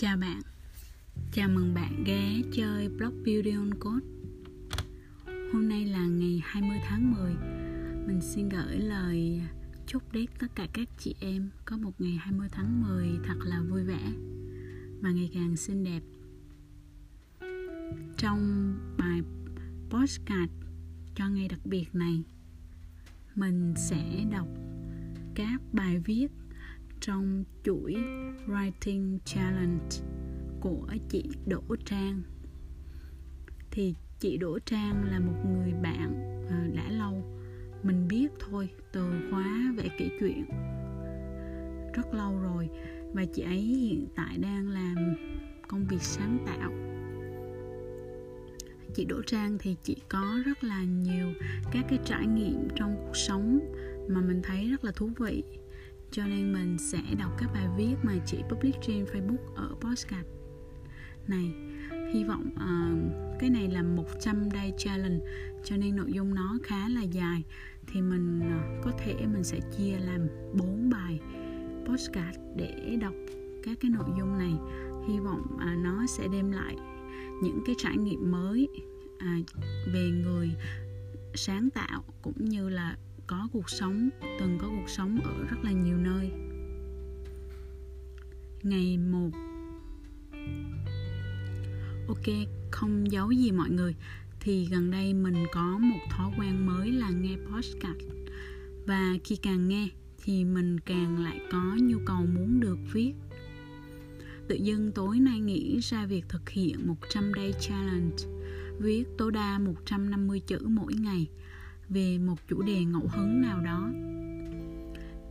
Chào bạn. Chào mừng bạn ghé chơi blog Beauty on Code. Hôm nay là ngày 20 tháng 10 Mình xin gửi lời chúc đến tất cả các chị em Có một ngày 20 tháng 10 thật là vui vẻ Và ngày càng xinh đẹp. Trong bài postcard cho ngày đặc biệt này, Mình sẽ đọc các bài viết trong chuỗi Writing Challenge của chị Đỗ Trang. Thì chị Đỗ Trang là một người bạn à, đã lâu. Mình biết thôi, từ khóa vẽ kể chuyện. Rất lâu rồi, và chị ấy hiện tại đang làm công việc sáng tạo. Chị Đỗ Trang thì chị có rất là nhiều các cái trải nghiệm trong cuộc sống mà mình thấy rất là thú vị cho nên mình sẽ đọc các bài viết mà chị public trên Facebook ở postcard này hy vọng uh, cái này là 100 day challenge cho nên nội dung nó khá là dài. Thì mình uh, có thể mình sẽ chia làm 4 bài postcard để đọc các cái nội dung này. Hy vọng uh, nó sẽ đem lại những cái trải nghiệm mới uh, về người sáng tạo cũng như là có cuộc sống, từng có cuộc sống ở rất là nhiều nơi. Ngày 1 ok, không giấu gì mọi người. Thì gần đây mình có một thói quen mới là nghe podcast. Và khi càng nghe, thì mình càng lại có nhu cầu muốn được viết. Tự dưng tối nay nghĩ ra việc thực hiện 100 day challenge. Viết tối đa 150 chữ mỗi ngày về một chủ đề ngẫu hứng nào đó.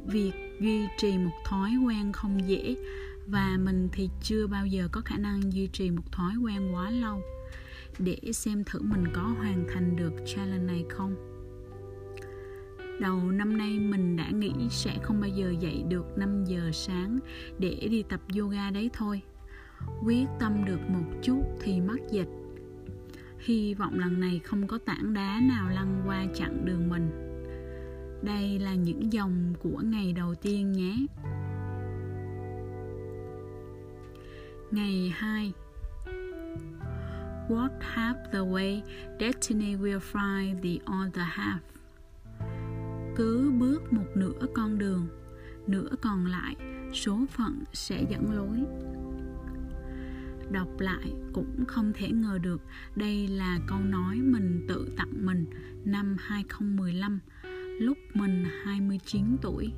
Việc duy trì một thói quen không dễ và mình thì chưa bao giờ có khả năng duy trì một thói quen quá lâu. Để xem thử mình có hoàn thành được challenge này không. Đầu năm nay mình đã nghĩ sẽ không bao giờ dậy được 5 giờ sáng để đi tập yoga đấy thôi. Quyết tâm được một chút thì mắc dịch hy vọng lần này không có tảng đá nào lăn qua chặn đường mình. Đây là những dòng của ngày đầu tiên nhé. Ngày 2 Walk half the way, destiny will find the other half. Cứ bước một nửa con đường, nửa còn lại, số phận sẽ dẫn lối đọc lại cũng không thể ngờ được đây là câu nói mình tự tặng mình năm 2015 lúc mình 29 tuổi.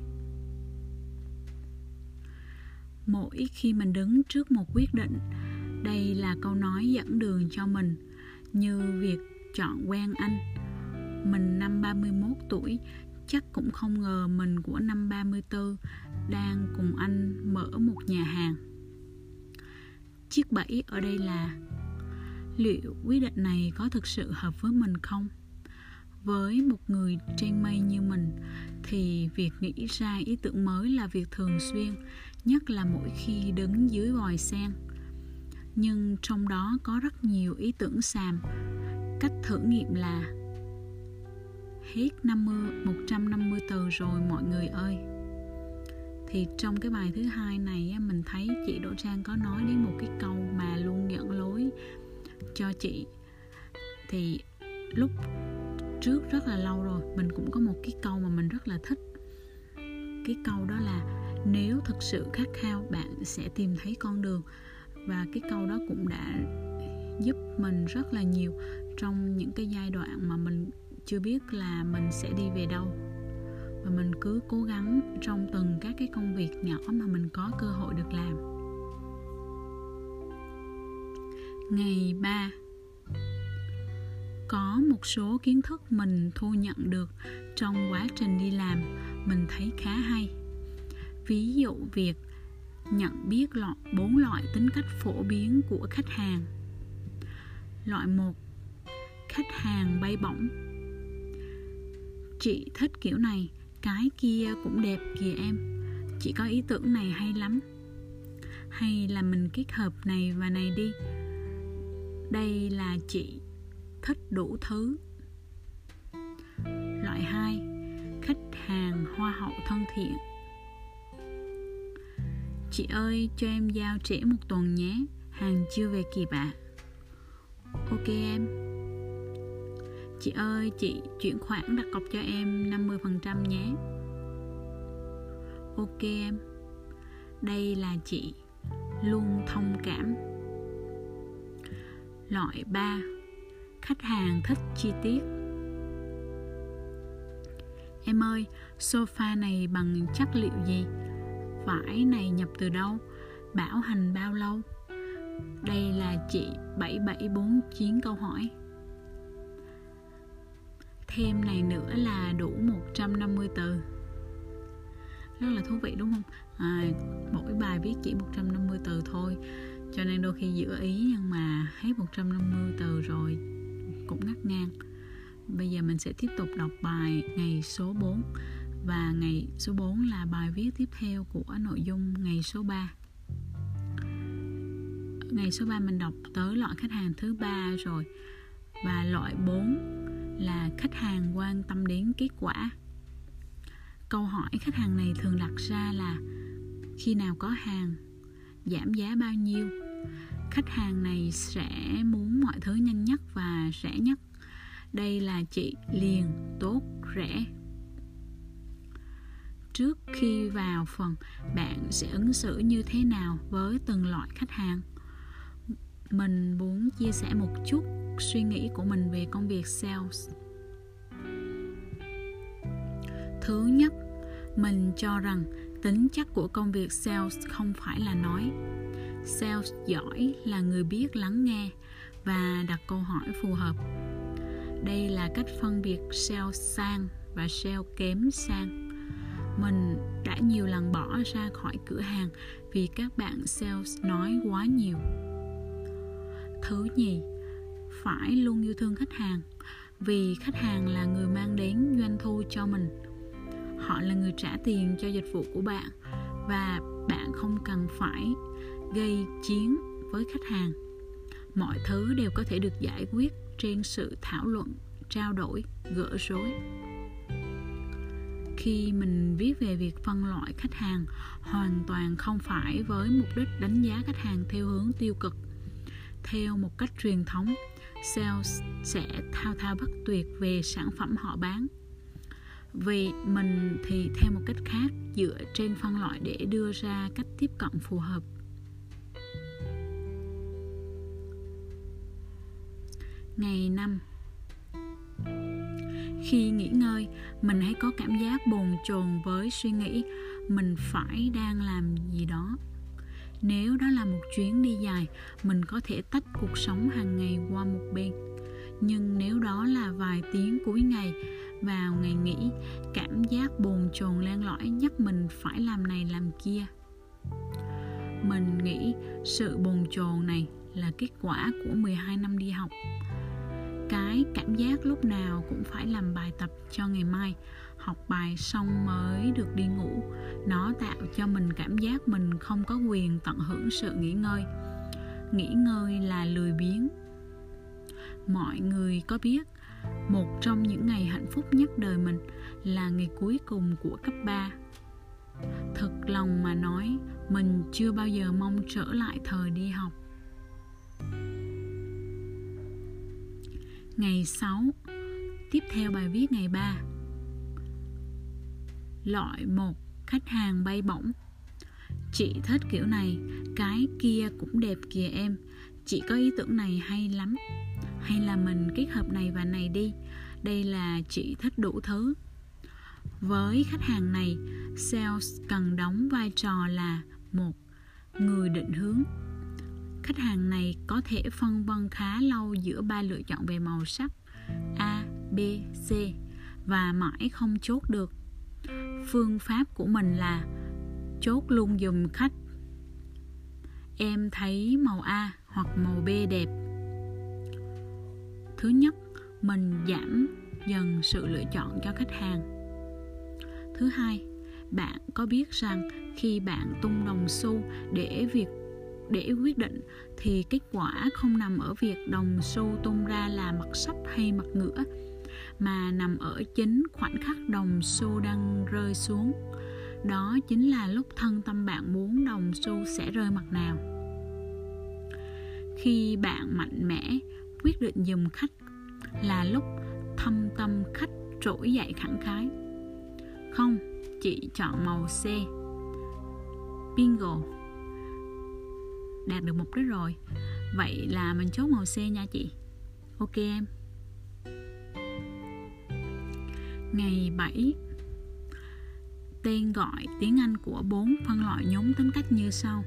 Mỗi khi mình đứng trước một quyết định, đây là câu nói dẫn đường cho mình như việc chọn quen anh. Mình năm 31 tuổi chắc cũng không ngờ mình của năm 34 đang cùng anh mở một nhà hàng chiếc bẫy ở đây là, liệu quyết định này có thực sự hợp với mình không? Với một người trên mây như mình, thì việc nghĩ ra ý tưởng mới là việc thường xuyên, nhất là mỗi khi đứng dưới vòi sen. Nhưng trong đó có rất nhiều ý tưởng xàm. Cách thử nghiệm là, hết 50 150 từ rồi mọi người ơi thì trong cái bài thứ hai này mình thấy chị Đỗ Trang có nói đến một cái câu mà luôn dẫn lối cho chị. Thì lúc trước rất là lâu rồi, mình cũng có một cái câu mà mình rất là thích. Cái câu đó là, nếu thực sự khát khao, bạn sẽ tìm thấy con đường. Và cái câu đó cũng đã giúp mình rất là nhiều trong những cái giai đoạn mà mình chưa biết là mình sẽ đi về đâu và mình cứ cố gắng trong từng các cái công việc nhỏ mà mình có cơ hội được làm. Ngày 3 có một số kiến thức mình thu nhận được trong quá trình đi làm, mình thấy khá hay. Ví dụ việc nhận biết loại, bốn loại tính cách phổ biến của khách hàng. Loại một, khách hàng bay bổng. Chị thích kiểu này cái kia cũng đẹp kìa em. Chị có ý tưởng này hay lắm. Hay là mình kết hợp này và này đi. Đây là chị thích đủ thứ. Loại 2 khách hàng hoa hậu thân thiện. Chị ơi, cho em giao trễ một tuần nhé Hàng chưa về kịp ạ. À. Ok em. Chị ơi, chị chuyển khoản đặt cọc cho em 50% nhé Ok em Đây là chị Luôn thông cảm Loại 3 Khách hàng thích chi tiết Em ơi, sofa này bằng chất liệu gì? Vải này nhập từ đâu? Bảo hành bao lâu? Đây là chị 7749 câu hỏi Thêm này nữa là đủ 150 từ. Rất là thú vị đúng không? À, mỗi bài viết chỉ 150 từ thôi. Cho nên đôi khi giữ ý nhưng mà hết 150 từ rồi cũng ngắt ngang. Bây giờ mình sẽ tiếp tục đọc bài ngày số 4 Và ngày số 4 là bài viết tiếp theo của nội dung ngày số 3 Ngày số 3 mình đọc tới loại khách hàng thứ ba rồi. Và loại 4 là khách hàng quan tâm đến kết quả Câu hỏi khách hàng này thường đặt ra là, Khi nào có hàng? Giảm giá bao nhiêu? Khách hàng này sẽ muốn mọi thứ nhanh nhất và rẻ nhất đây là chị liền, tốt, rẻ trước khi vào phần bạn sẽ ứng xử như thế nào với từng loại khách hàng mình muốn chia sẻ một chút suy nghĩ của mình về công việc sales. Thứ nhất, mình cho rằng tính chất của công việc sales không phải là nói. Sales giỏi là người biết lắng nghe và đặt câu hỏi phù hợp. Đây là cách phân biệt sale sang và sale kém sang. Mình đã nhiều lần bỏ ra khỏi cửa hàng vì các bạn sales nói quá nhiều. Thứ nhì phải luôn yêu thương khách hàng, vì khách hàng là người mang đến doanh thu cho mình. Họ là người trả tiền cho dịch vụ của bạn và bạn không cần phải gây chiến với khách hàng. Mọi thứ đều có thể được giải quyết trên sự thảo luận, trao đổi, gỡ rối. Khi mình viết về việc phân loại khách hàng, hoàn toàn không phải với mục đích đánh giá khách hàng theo hướng tiêu cực theo một cách truyền thống sales sẽ thao thao bất tuyệt về sản phẩm họ bán. Vì mình thì theo một cách khác, dựa trên phân loại để đưa ra cách tiếp cận phù hợp. Ngày 5 khi nghỉ ngơi, mình hãy có cảm giác bồn chồn với suy nghĩ mình phải đang làm gì đó nếu đó là một chuyến đi dài, mình có thể tách cuộc sống hàng ngày qua một bên. Nhưng nếu đó là vài tiếng cuối ngày, vào ngày nghỉ, cảm giác bồn chồn len lỏi nhắc mình phải làm này làm kia. Mình nghĩ sự bồn chồn này là kết quả của 12 năm đi học. Cái cảm giác lúc nào cũng phải làm bài tập cho ngày mai học bài xong mới được đi ngủ. Nó tạo cho mình cảm giác mình không có quyền tận hưởng sự nghỉ ngơi. Nghỉ ngơi là lười biếng. Mọi người có biết, một trong những ngày hạnh phúc nhất đời mình là ngày cuối cùng của cấp 3 thật lòng mà nói, mình chưa bao giờ mong trở lại thời đi học. Ngày 6 Tiếp theo bài viết ngày 3 Loại một Khách hàng bay bổng. Chị thích kiểu này Cái kia cũng đẹp kìa em. Chị có ý tưởng này hay lắm. Hay là mình kết hợp này và này đi. Đây là chị thích đủ thứ. Với khách hàng này Sales cần đóng vai trò là một Người định hướng. Khách hàng này có thể phân vân khá lâu giữa ba lựa chọn về màu sắc A, B, C và mãi không chốt được. Phương pháp của mình là chốt luôn dùm khách. Em thấy màu A hoặc màu B đẹp. Thứ nhất, mình giảm dần sự lựa chọn cho khách hàng. Thứ hai, bạn có biết rằng khi bạn tung đồng xu để việc để quyết định thì kết quả không nằm ở việc đồng xu tung ra là mặt sấp hay mặt ngửa mà nằm ở chính khoảnh khắc đồng xu đang rơi xuống. Đó chính là lúc thân tâm bạn muốn đồng xu sẽ rơi mặt nào. Khi bạn mạnh mẽ, quyết định dùm khách là lúc thâm tâm khách trỗi dậy khẳng khái. Không, chị chọn màu C. Bingo. Đạt được mục đích rồi. Vậy là mình chốt màu C nha chị. Ok em. Ngày 7 tên gọi tiếng Anh của bốn phân loại nhóm tính cách như sau.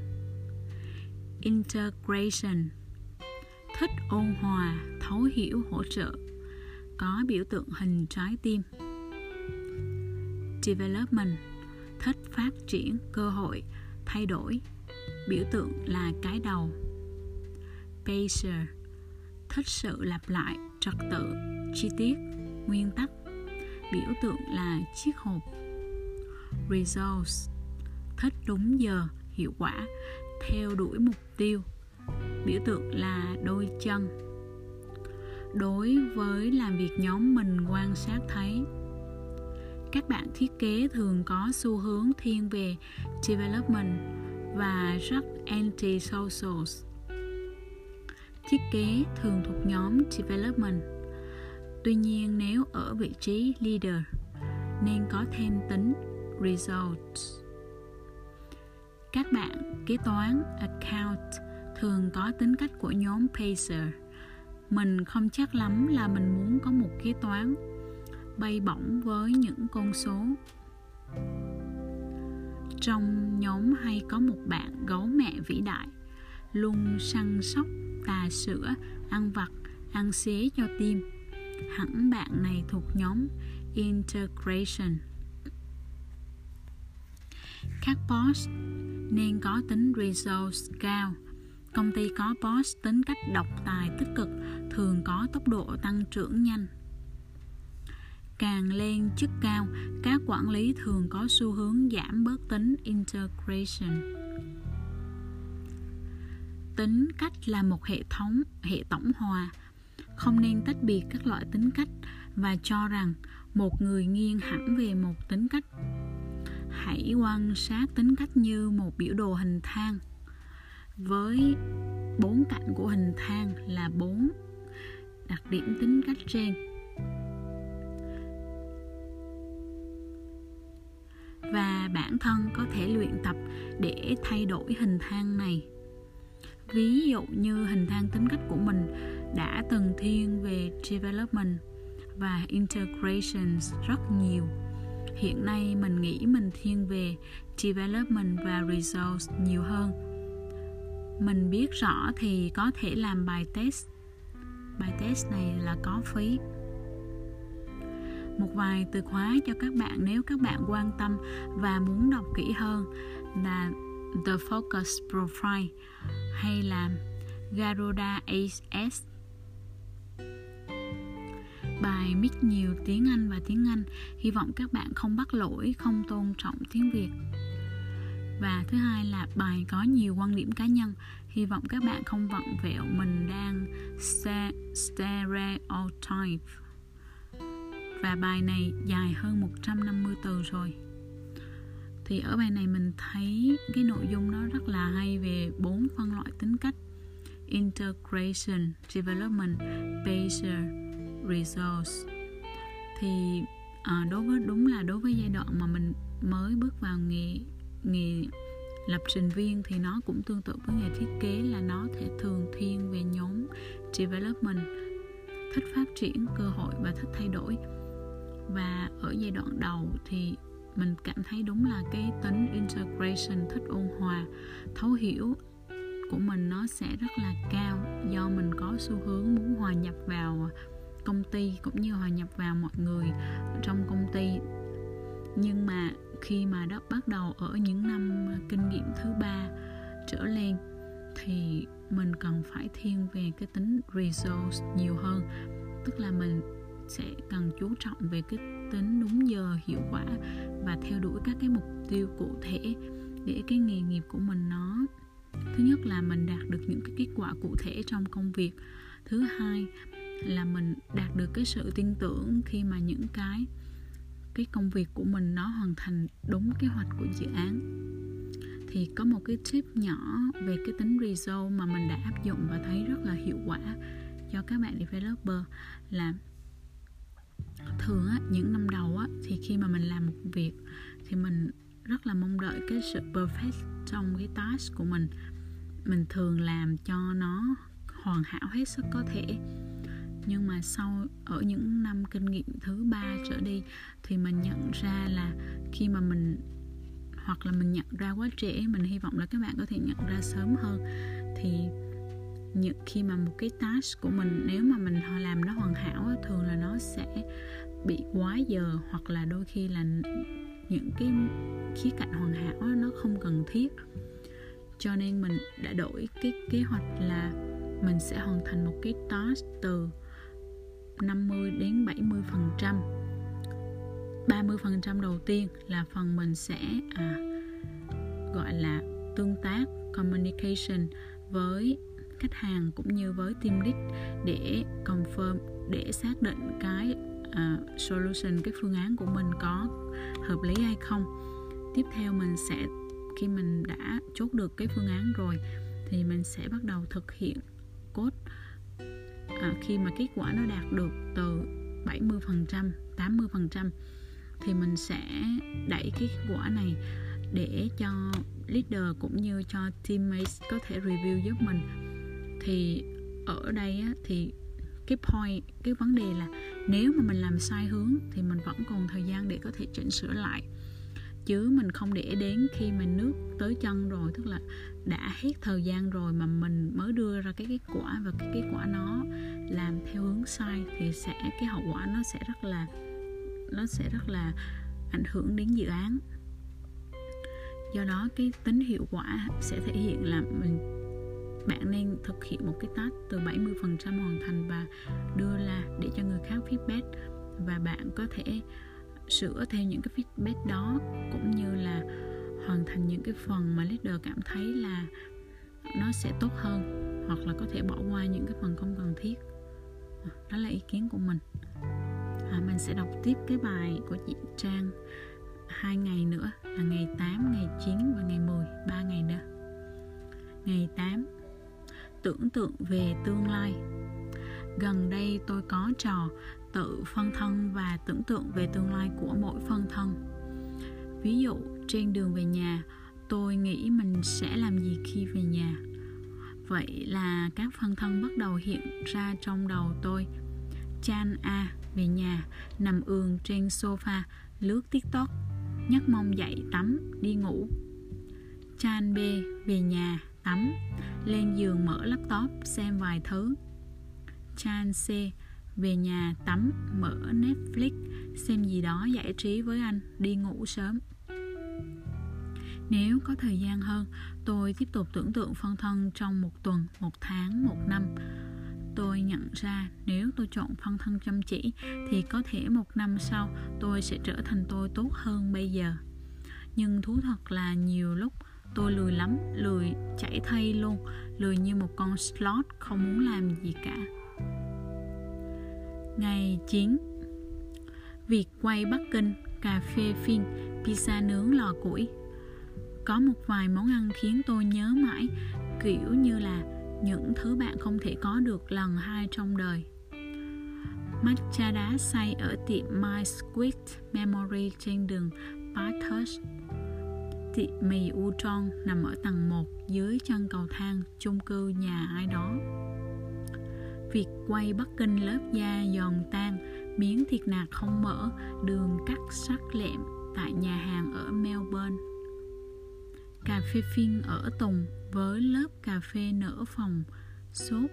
Integration. Thích ôn hòa, thấu hiểu, hỗ trợ. Có biểu tượng hình trái tim. Development. Thích phát triển cơ hội, thay đổi. Biểu tượng là cái đầu. Pacer thích sự lặp lại, trật tự, chi tiết, nguyên tắc biểu tượng là chiếc hộp Results thích đúng giờ, hiệu quả, theo đuổi mục tiêu biểu tượng là đôi chân đối với làm việc nhóm mình quan sát thấy, các bạn thiết kế thường có xu hướng thiên về development và rất anti-social. Thiết kế thường thuộc nhóm development. Tuy nhiên, nếu ở vị trí leader, nên có thêm tính results. Các bạn, kế toán, account thường có tính cách của nhóm pacer. Mình không chắc lắm là mình muốn có một kế toán bay bổng với những con số trong nhóm hay có một bạn gấu mẹ vĩ đại, luôn săn sóc, tà sữa ăn vặt, ăn xế cho tim hẳn bạn này thuộc nhóm integration. Các boss nên có tính resource cao. Công ty có boss tính cách độc tài tích cực, thường có tốc độ tăng trưởng nhanh. Càng lên chức cao, các quản lý thường có xu hướng giảm bớt tính integration. Tính cách là một hệ thống, hệ tổng hòa không nên tách biệt các loại tính cách và cho rằng một người nghiêng hẳn về một tính cách. Hãy quan sát tính cách như một biểu đồ hình thang. Với bốn cạnh của hình thang là bốn đặc điểm tính cách trên. Và bản thân có thể luyện tập để thay đổi hình thang này ví dụ như hình thang tính cách của mình đã từng thiên về development và integration rất nhiều. Hiện nay mình nghĩ mình thiên về development và results nhiều hơn. Mình biết rõ thì có thể làm bài test. Bài test này là có phí. Một vài từ khóa cho các bạn nếu các bạn quan tâm và muốn đọc kỹ hơn là The Focus Profile hay là Garuda AS bài mix nhiều tiếng Anh và tiếng Anh. Hy vọng các bạn không bắt lỗi, không tôn trọng tiếng Việt. Và thứ hai là bài có nhiều quan điểm cá nhân. Hy vọng các bạn không vặn vẹo mình đang stereotype. Và bài này dài hơn 150 từ rồi thì ở bài này mình thấy cái nội dung nó rất là hay về bốn phân loại tính cách. Integration development pleasure, resource. Thì à, đối với đúng là đối với giai đoạn mà mình mới bước vào nghề nghề lập trình viên thì nó cũng tương tự với nghề thiết kế là nó thể thường thiên về nhóm development thích phát triển cơ hội và thích thay đổi. Và ở giai đoạn đầu thì mình cảm thấy đúng là cái tính integration, thích ôn hòa. Thấu hiểu của mình nó sẽ rất là cao, do mình có xu hướng muốn hòa nhập vào công ty cũng như hòa nhập vào mọi người trong công ty. Nhưng mà khi mà đó bắt đầu ở những năm kinh nghiệm thứ ba trở lên, thì mình cần phải thiên về cái tính results nhiều hơn. Tức là mình sẽ cần chú trọng về cái tính đúng giờ, hiệu quả và theo đuổi các cái mục tiêu cụ thể để cái nghề nghiệp của mình nó, thứ nhất là mình đạt được những cái kết quả cụ thể trong công việc. Thứ hai là mình đạt được cái sự tin tưởng khi mà những cái cái công việc của mình nó hoàn thành đúng kế hoạch của dự án. Thì có một cái tip nhỏ về cái tính result mà mình đã áp dụng và thấy rất là hiệu quả cho các bạn developer là thường á, những năm đầu á, thì khi mà mình làm một việc thì mình rất là mong đợi cái sự perfect trong cái task của mình. Mình thường làm cho nó hoàn hảo hết sức có thể. Nhưng mà sau ở những năm kinh nghiệm thứ ba trở đi thì mình nhận ra là khi mà mình hoặc là mình nhận ra quá trễ mình hy vọng là các bạn có thể nhận ra sớm hơn thì những khi mà một cái task của mình nếu mà mình họ làm nó hoàn hảo thường là nó sẽ bị quá giờ hoặc là đôi khi là những cái khía cạnh hoàn hảo nó không cần thiết. Cho nên mình đã đổi cái kế hoạch là mình sẽ hoàn thành một cái task từ 50 đến 70 phần trăm. 30 phần trăm đầu tiên là phần mình sẽ à, gọi là tương tác communication với khách hàng cũng như với team lead để confirm để xác định cái uh, solution cái phương án của mình có hợp lý hay không. Tiếp theo mình sẽ khi mình đã chốt được cái phương án rồi thì mình sẽ bắt đầu thực hiện code. À, khi mà kết quả nó đạt được từ 70% 80% thì mình sẽ đẩy cái kết quả này để cho leader cũng như cho teammates có thể review giúp mình thì ở đây á, thì cái point cái vấn đề là nếu mà mình làm sai hướng thì mình vẫn còn thời gian để có thể chỉnh sửa lại. Chứ mình không để đến khi mà nước tới chân rồi tức là đã hết thời gian rồi mà mình mới đưa ra cái kết quả và cái kết quả nó làm theo hướng sai thì sẽ cái hậu quả nó sẽ rất là nó sẽ rất là ảnh hưởng đến dự án. Do đó cái tính hiệu quả sẽ thể hiện là mình bạn nên thực hiện một cái task từ 70% hoàn thành và đưa ra để cho người khác feedback. Và bạn có thể sửa theo những cái feedback đó cũng như là hoàn thành những cái phần mà leader cảm thấy là nó sẽ tốt hơn hoặc là có thể bỏ qua những cái phần không cần thiết. À, đó là ý kiến của mình. À, mình sẽ đọc tiếp cái bài của chị Trang. Hai ngày nữa là ngày 8, ngày 9 và ngày 10 ba ngày nữa. Ngày 8 tưởng tượng về tương lai. Gần đây tôi có trò tự phân thân và tưởng tượng về tương lai của mỗi phân thân. Ví dụ, trên đường về nhà, tôi nghĩ mình sẽ làm gì khi về nhà. Vậy là các phân thân bắt đầu hiện ra trong đầu tôi. Chan a về nhà, nằm ườn trên sofa, lướt tiktok, nhấc mông dậy tắm, đi ngủ. Chan b về nhà tắm lên giường mở laptop xem vài thứ. Chan c, về nhà tắm, mở netflix, xem gì đó giải trí với anh, đi ngủ sớm. Nếu có thời gian hơn, tôi tiếp tục tưởng tượng phân thân trong một tuần, một tháng, một năm. Tôi nhận ra nếu tôi chọn phân thân chăm chỉ, thì có thể một năm sau tôi sẽ trở thành tôi tốt hơn bây giờ. Nhưng thú thật là nhiều lúc tôi lười lắm, lười chảy thay luôn, lười như một con slot không muốn làm gì cả. Ngày 9 việc quay Bắc Kinh, cà phê phin pizza nướng lò củi. Có một vài món ăn khiến tôi nhớ mãi, kiểu như là những thứ bạn không thể có được lần hai trong đời. Matcha đá xay ở tiệm My Sweet Memory trên đường Bathurst. Thị mì Udon nằm ở tầng 1 dưới chân cầu thang chung cư nhà ai đó. Việc quay Bắc Kinh lớp da giòn tan, miếng thịt nạc không mỡ đường cắt sắc lẹm tại nhà hàng ở Melbourne. Cà phê phin ở Tùng với lớp cà phê nở phòng sốt,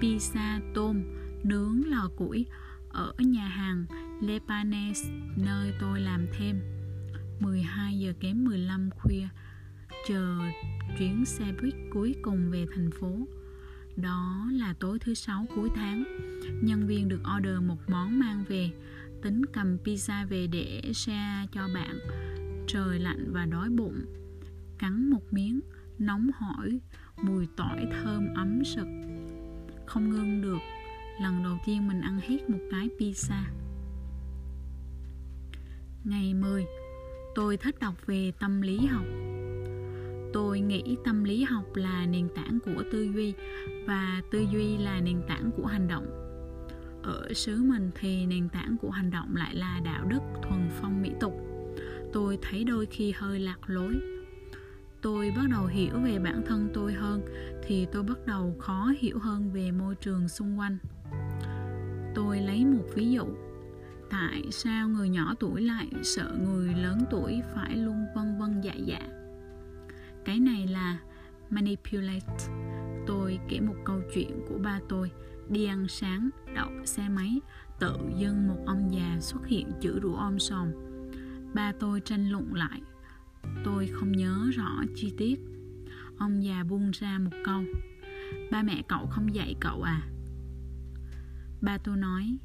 pizza tôm, nướng lò củi ở nhà hàng lepanes nơi tôi làm thêm. 12 giờ kém 15 khuya, chờ chuyến xe buýt cuối cùng về thành phố. Đó là tối thứ sáu cuối tháng. Nhân viên được order một món mang về, tính cầm pizza về để share cho bạn. Trời lạnh và đói bụng. Cắn một miếng, nóng hổi, mùi tỏi thơm ấm sực. Không ngưng được. Lần đầu tiên mình ăn hết một cái pizza. Ngày 10 Tôi thích đọc về tâm lý học Tôi nghĩ tâm lý học là nền tảng của tư duy và tư duy là nền tảng của hành động. Ở xứ mình thì nền tảng của hành động lại là đạo đức thuần phong mỹ tục. Tôi thấy đôi khi hơi lạc lối. Tôi bắt đầu hiểu về bản thân tôi hơn thì tôi bắt đầu khó hiểu hơn về môi trường xung quanh. Tôi lấy một ví dụ tại sao người nhỏ tuổi lại sợ người lớn tuổi phải luôn vân vân dạ dạ? Cái này là manipulate. Tôi kể một câu chuyện của ba tôi. Đi ăn sáng, đậu xe máy, tự dưng một ông già xuất hiện chữ rủa om sòm. Ba tôi tranh luận lại. Tôi không nhớ rõ chi tiết. Ông già buông ra một câu. Ba mẹ cậu không dạy cậu à? Ba tôi nói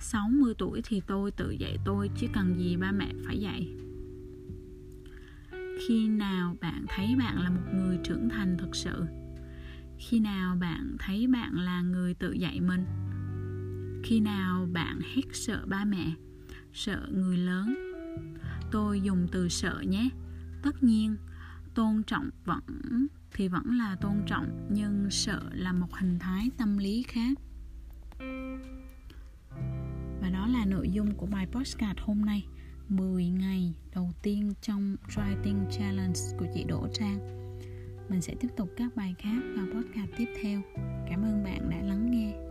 60 tuổi thì tôi tự dạy tôi, chứ cần gì ba mẹ phải dạy. Khi nào bạn thấy bạn là một người trưởng thành thực sự? Khi nào bạn thấy bạn là người tự dạy mình? Khi nào bạn hết sợ ba mẹ, sợ người lớn? Tôi dùng từ sợ nhé. Tất nhiên, tôn trọng vẫn, thì vẫn là tôn trọng, nhưng sợ là một hình thái tâm lý khác đó là nội dung của bài postcard hôm nay 10 ngày đầu tiên trong Writing Challenge của chị Đỗ Trang. Mình sẽ tiếp tục các bài khác vào podcast tiếp theo. Cảm ơn bạn đã lắng nghe.